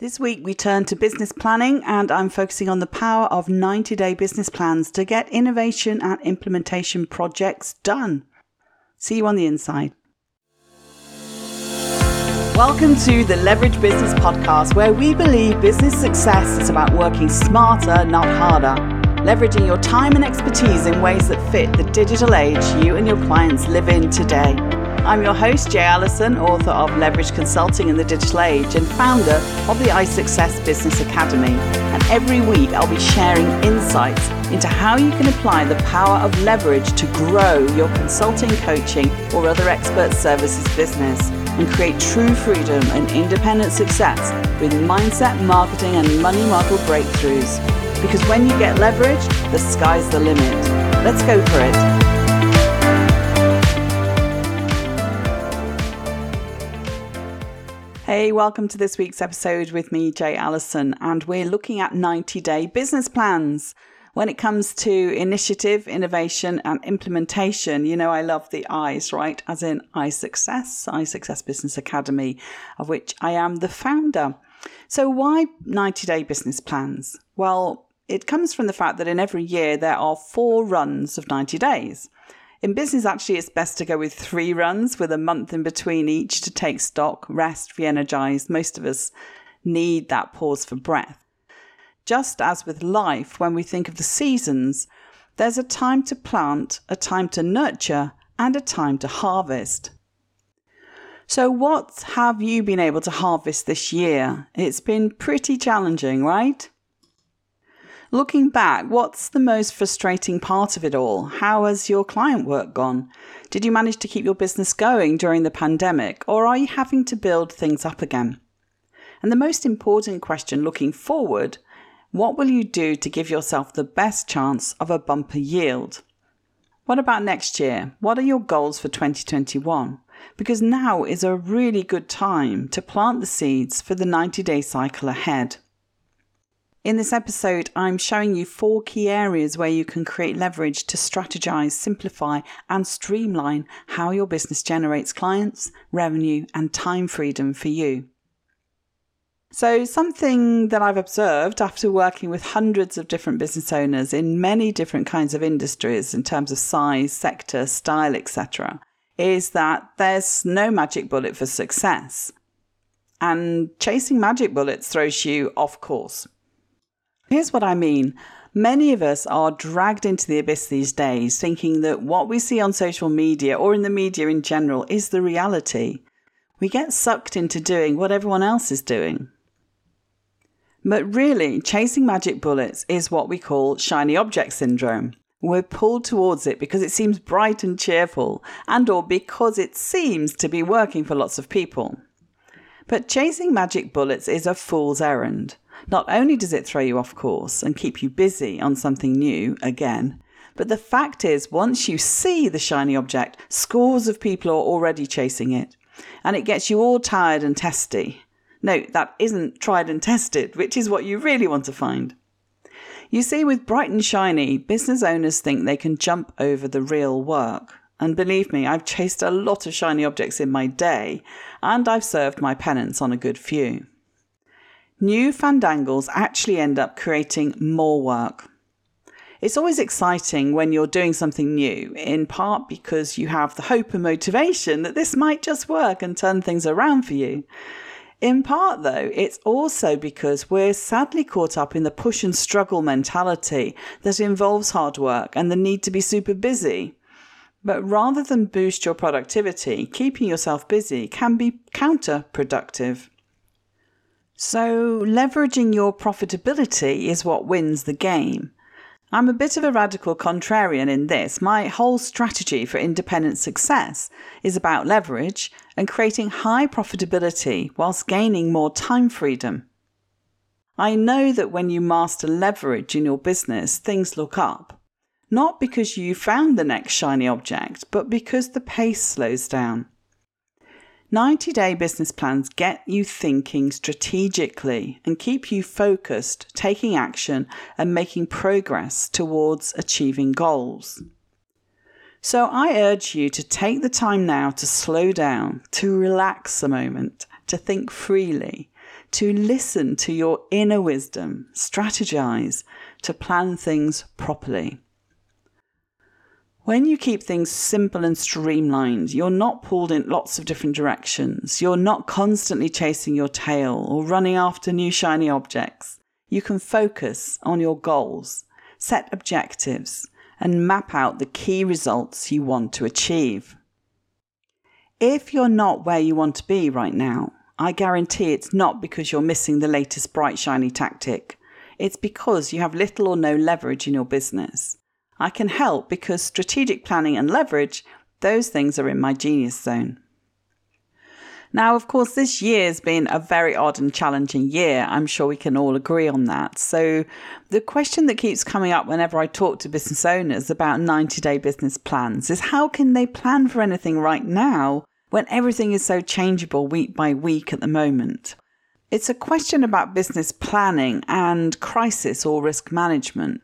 This week we turn to business planning and I'm focusing on the power of 90 day business plans to get innovation and implementation projects done. See you on the inside. Welcome to the Leverage Business Podcast, where we believe business success is about working smarter, not harder, leveraging your time and expertise in ways that fit the digital age you and your clients live in today. I'm your host, Jay Allison, author of Leverage Consulting in the Digital Age and founder of the iSuccess Business Academy. And every week I'll be sharing insights into how you can apply the power of leverage to grow your consulting, coaching, or other expert services business and create true freedom and independent success with mindset, marketing, and money model breakthroughs. Because when you get leverage, the sky's the limit. Let's go for it. Hey, welcome to this week's episode with me, Jay Allison, and we're looking at 90 day business plans. When it comes to initiative, innovation, and implementation, you know, I love the I's, right? As in iSuccess, iSuccess Business Academy, of which I am the founder. So, why 90 day business plans? Well, it comes from the fact that in every year there are four runs of 90 days. In business, actually, it's best to go with three runs with a month in between each to take stock, rest, re energize. Most of us need that pause for breath. Just as with life, when we think of the seasons, there's a time to plant, a time to nurture, and a time to harvest. So, what have you been able to harvest this year? It's been pretty challenging, right? Looking back, what's the most frustrating part of it all? How has your client work gone? Did you manage to keep your business going during the pandemic, or are you having to build things up again? And the most important question looking forward what will you do to give yourself the best chance of a bumper yield? What about next year? What are your goals for 2021? Because now is a really good time to plant the seeds for the 90 day cycle ahead. In this episode, I'm showing you four key areas where you can create leverage to strategize, simplify, and streamline how your business generates clients, revenue, and time freedom for you. So, something that I've observed after working with hundreds of different business owners in many different kinds of industries in terms of size, sector, style, etc., is that there's no magic bullet for success. And chasing magic bullets throws you off course. Here's what I mean. Many of us are dragged into the abyss these days, thinking that what we see on social media or in the media in general is the reality. We get sucked into doing what everyone else is doing. But really, chasing magic bullets is what we call shiny object syndrome. We're pulled towards it because it seems bright and cheerful, and or because it seems to be working for lots of people. But chasing magic bullets is a fool's errand. Not only does it throw you off course and keep you busy on something new again, but the fact is, once you see the shiny object, scores of people are already chasing it, and it gets you all tired and testy. No, that isn't tried and tested, which is what you really want to find. You see, with bright and shiny, business owners think they can jump over the real work. And believe me, I've chased a lot of shiny objects in my day, and I've served my penance on a good few new fandangles actually end up creating more work. It's always exciting when you're doing something new, in part because you have the hope and motivation that this might just work and turn things around for you. In part, though, it's also because we're sadly caught up in the push and struggle mentality that involves hard work and the need to be super busy. But rather than boost your productivity, keeping yourself busy can be counterproductive. So, leveraging your profitability is what wins the game. I'm a bit of a radical contrarian in this. My whole strategy for independent success is about leverage and creating high profitability whilst gaining more time freedom. I know that when you master leverage in your business, things look up. Not because you found the next shiny object, but because the pace slows down. 90 day business plans get you thinking strategically and keep you focused, taking action, and making progress towards achieving goals. So I urge you to take the time now to slow down, to relax a moment, to think freely, to listen to your inner wisdom, strategize, to plan things properly. When you keep things simple and streamlined, you're not pulled in lots of different directions. You're not constantly chasing your tail or running after new shiny objects. You can focus on your goals, set objectives, and map out the key results you want to achieve. If you're not where you want to be right now, I guarantee it's not because you're missing the latest bright shiny tactic. It's because you have little or no leverage in your business. I can help because strategic planning and leverage, those things are in my genius zone. Now, of course, this year's been a very odd and challenging year. I'm sure we can all agree on that. So, the question that keeps coming up whenever I talk to business owners about 90 day business plans is how can they plan for anything right now when everything is so changeable week by week at the moment? It's a question about business planning and crisis or risk management.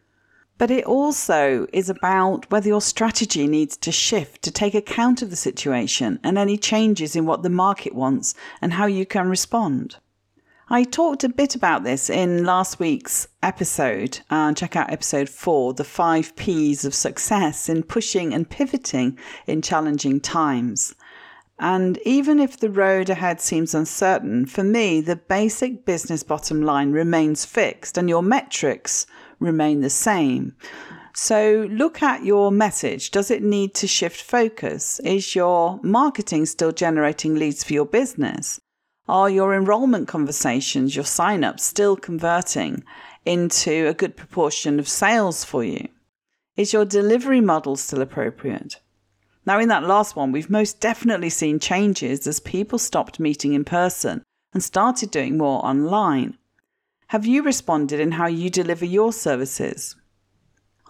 But it also is about whether your strategy needs to shift to take account of the situation and any changes in what the market wants and how you can respond. I talked a bit about this in last week's episode. Uh, check out episode four The Five P's of Success in Pushing and Pivoting in Challenging Times. And even if the road ahead seems uncertain, for me, the basic business bottom line remains fixed and your metrics remain the same. So look at your message. Does it need to shift focus? Is your marketing still generating leads for your business? Are your enrollment conversations, your sign ups still converting into a good proportion of sales for you? Is your delivery model still appropriate? Now, in that last one, we've most definitely seen changes as people stopped meeting in person and started doing more online. Have you responded in how you deliver your services?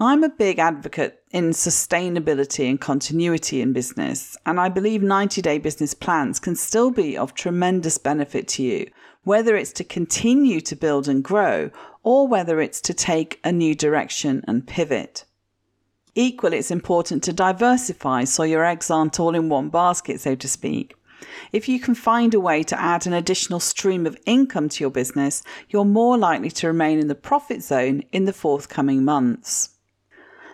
I'm a big advocate in sustainability and continuity in business, and I believe 90 day business plans can still be of tremendous benefit to you, whether it's to continue to build and grow or whether it's to take a new direction and pivot. Equally, it's important to diversify so your eggs aren't all in one basket, so to speak. If you can find a way to add an additional stream of income to your business, you're more likely to remain in the profit zone in the forthcoming months.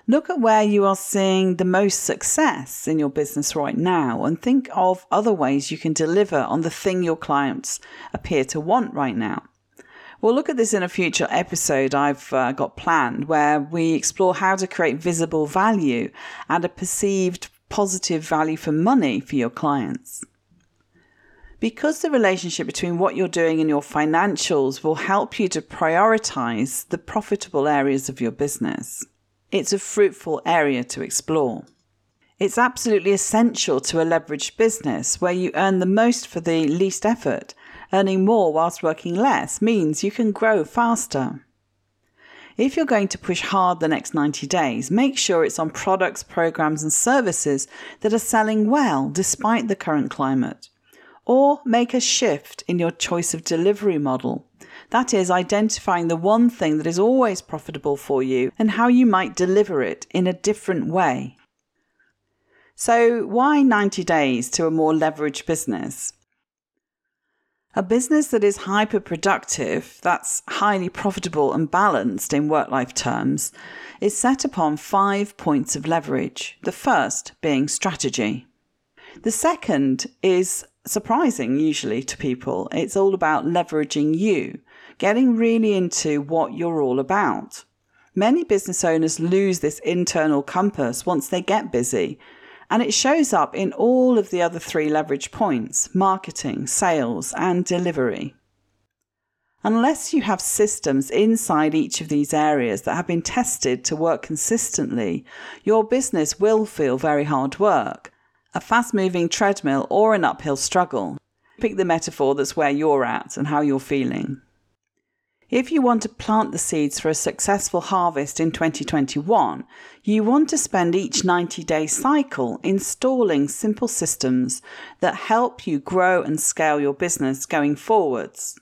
Look at where you are seeing the most success in your business right now and think of other ways you can deliver on the thing your clients appear to want right now. We'll look at this in a future episode I've uh, got planned where we explore how to create visible value and a perceived positive value for money for your clients because the relationship between what you're doing and your financials will help you to prioritize the profitable areas of your business. It's a fruitful area to explore. It's absolutely essential to a leveraged business where you earn the most for the least effort. Earning more whilst working less means you can grow faster. If you're going to push hard the next 90 days, make sure it's on products, programs, and services that are selling well despite the current climate or make a shift in your choice of delivery model. That is, identifying the one thing that is always profitable for you and how you might deliver it in a different way. So, why 90 days to a more leveraged business? A business that is hyper productive, that's highly profitable and balanced in work life terms, is set upon five points of leverage. The first being strategy. The second is surprising usually to people. It's all about leveraging you, getting really into what you're all about. Many business owners lose this internal compass once they get busy, and it shows up in all of the other three leverage points marketing, sales, and delivery. Unless you have systems inside each of these areas that have been tested to work consistently, your business will feel very hard work a fast moving treadmill or an uphill struggle. Pick the metaphor that's where you're at and how you're feeling. If you want to plant the seeds for a successful harvest in 2021, you want to spend each 90 day cycle installing simple systems that help you grow and scale your business going forwards.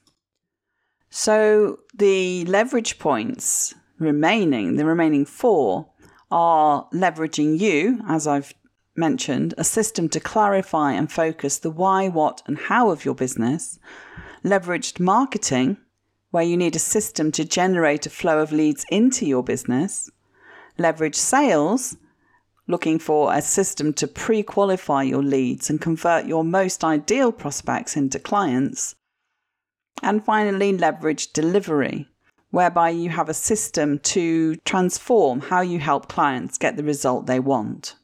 So, the leverage points remaining, the remaining four, are leveraging you, as I've mentioned, a system to clarify and focus the why, what, and how of your business, leveraged marketing, where you need a system to generate a flow of leads into your business, leverage sales, looking for a system to pre qualify your leads and convert your most ideal prospects into clients. And finally, leverage delivery, whereby you have a system to transform how you help clients get the result they want.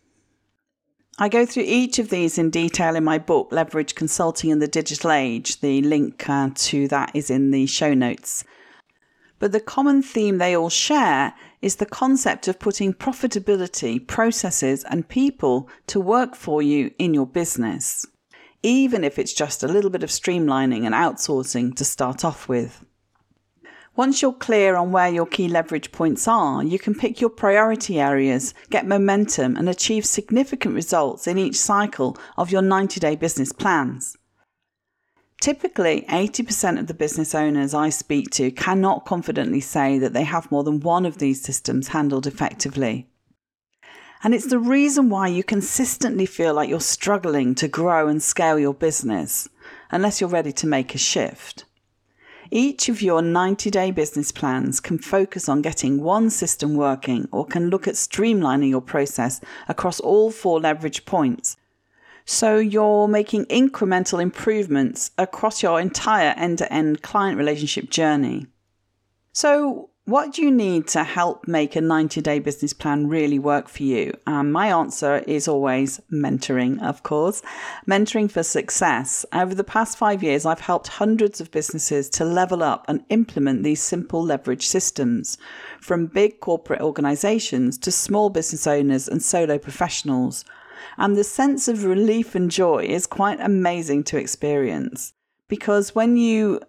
I go through each of these in detail in my book, Leverage Consulting in the Digital Age. The link uh, to that is in the show notes. But the common theme they all share is the concept of putting profitability, processes, and people to work for you in your business, even if it's just a little bit of streamlining and outsourcing to start off with. Once you're clear on where your key leverage points are, you can pick your priority areas, get momentum, and achieve significant results in each cycle of your 90 day business plans. Typically, 80% of the business owners I speak to cannot confidently say that they have more than one of these systems handled effectively. And it's the reason why you consistently feel like you're struggling to grow and scale your business, unless you're ready to make a shift. Each of your 90 day business plans can focus on getting one system working or can look at streamlining your process across all four leverage points so you're making incremental improvements across your entire end to end client relationship journey. So, what do you need to help make a 90 day business plan really work for you? Um, my answer is always mentoring, of course. Mentoring for success. Over the past five years, I've helped hundreds of businesses to level up and implement these simple leverage systems, from big corporate organizations to small business owners and solo professionals. And the sense of relief and joy is quite amazing to experience because when you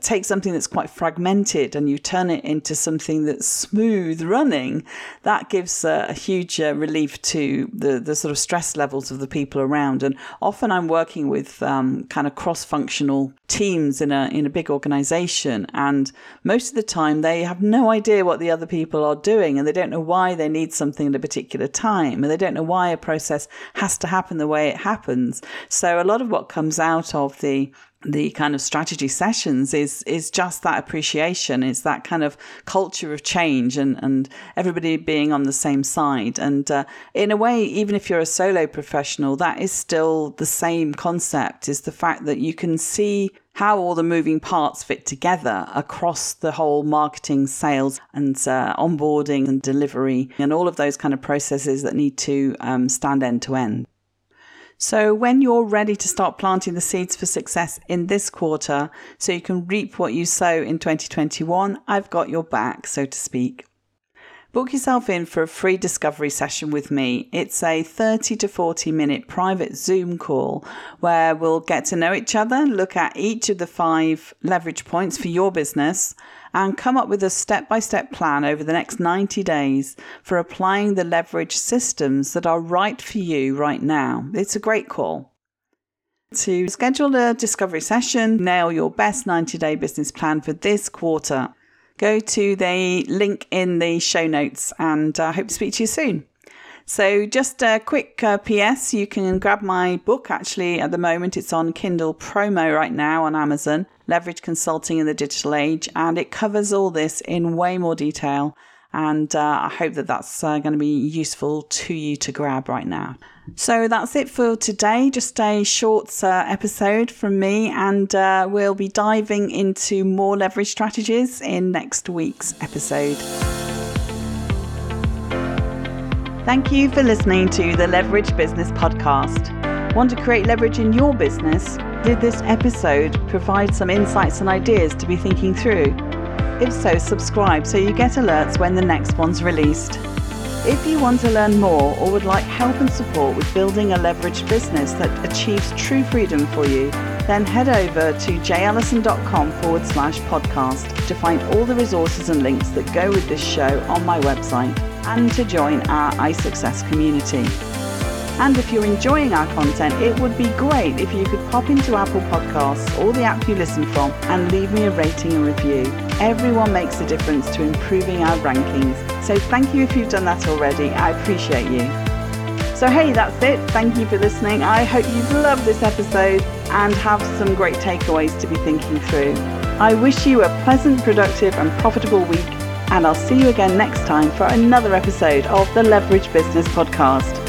take something that's quite fragmented and you turn it into something that's smooth running, that gives uh, a huge uh, relief to the, the sort of stress levels of the people around. And often I'm working with um, kind of cross functional teams in a in a big organization and most of the time they have no idea what the other people are doing and they don't know why they need something at a particular time and they don't know why a process has to happen the way it happens so a lot of what comes out of the the kind of strategy sessions is is just that appreciation is that kind of culture of change and and everybody being on the same side and uh, in a way even if you're a solo professional that is still the same concept is the fact that you can see how all the moving parts fit together across the whole marketing, sales, and uh, onboarding and delivery, and all of those kind of processes that need to um, stand end to end. So, when you're ready to start planting the seeds for success in this quarter, so you can reap what you sow in 2021, I've got your back, so to speak. Book yourself in for a free discovery session with me. It's a 30 to 40 minute private Zoom call where we'll get to know each other, look at each of the five leverage points for your business, and come up with a step by step plan over the next 90 days for applying the leverage systems that are right for you right now. It's a great call. To schedule a discovery session, nail your best 90 day business plan for this quarter, go to the link in the show notes and I uh, hope to speak to you soon. So, just a quick uh, PS you can grab my book actually at the moment. It's on Kindle promo right now on Amazon, Leverage Consulting in the Digital Age, and it covers all this in way more detail. And uh, I hope that that's uh, going to be useful to you to grab right now. So that's it for today. Just a short uh, episode from me, and uh, we'll be diving into more leverage strategies in next week's episode. Thank you for listening to the Leverage Business Podcast. Want to create leverage in your business? Did this episode provide some insights and ideas to be thinking through? If so, subscribe so you get alerts when the next one's released. If you want to learn more or would like help and support with building a leveraged business that achieves true freedom for you, then head over to jallison.com forward slash podcast to find all the resources and links that go with this show on my website and to join our iSuccess community. And if you're enjoying our content, it would be great if you could pop into Apple Podcasts or the app you listen from and leave me a rating and review. Everyone makes a difference to improving our rankings. So thank you if you've done that already. I appreciate you. So, hey, that's it. Thank you for listening. I hope you've loved this episode and have some great takeaways to be thinking through. I wish you a pleasant, productive, and profitable week and I'll see you again next time for another episode of the Leverage Business Podcast.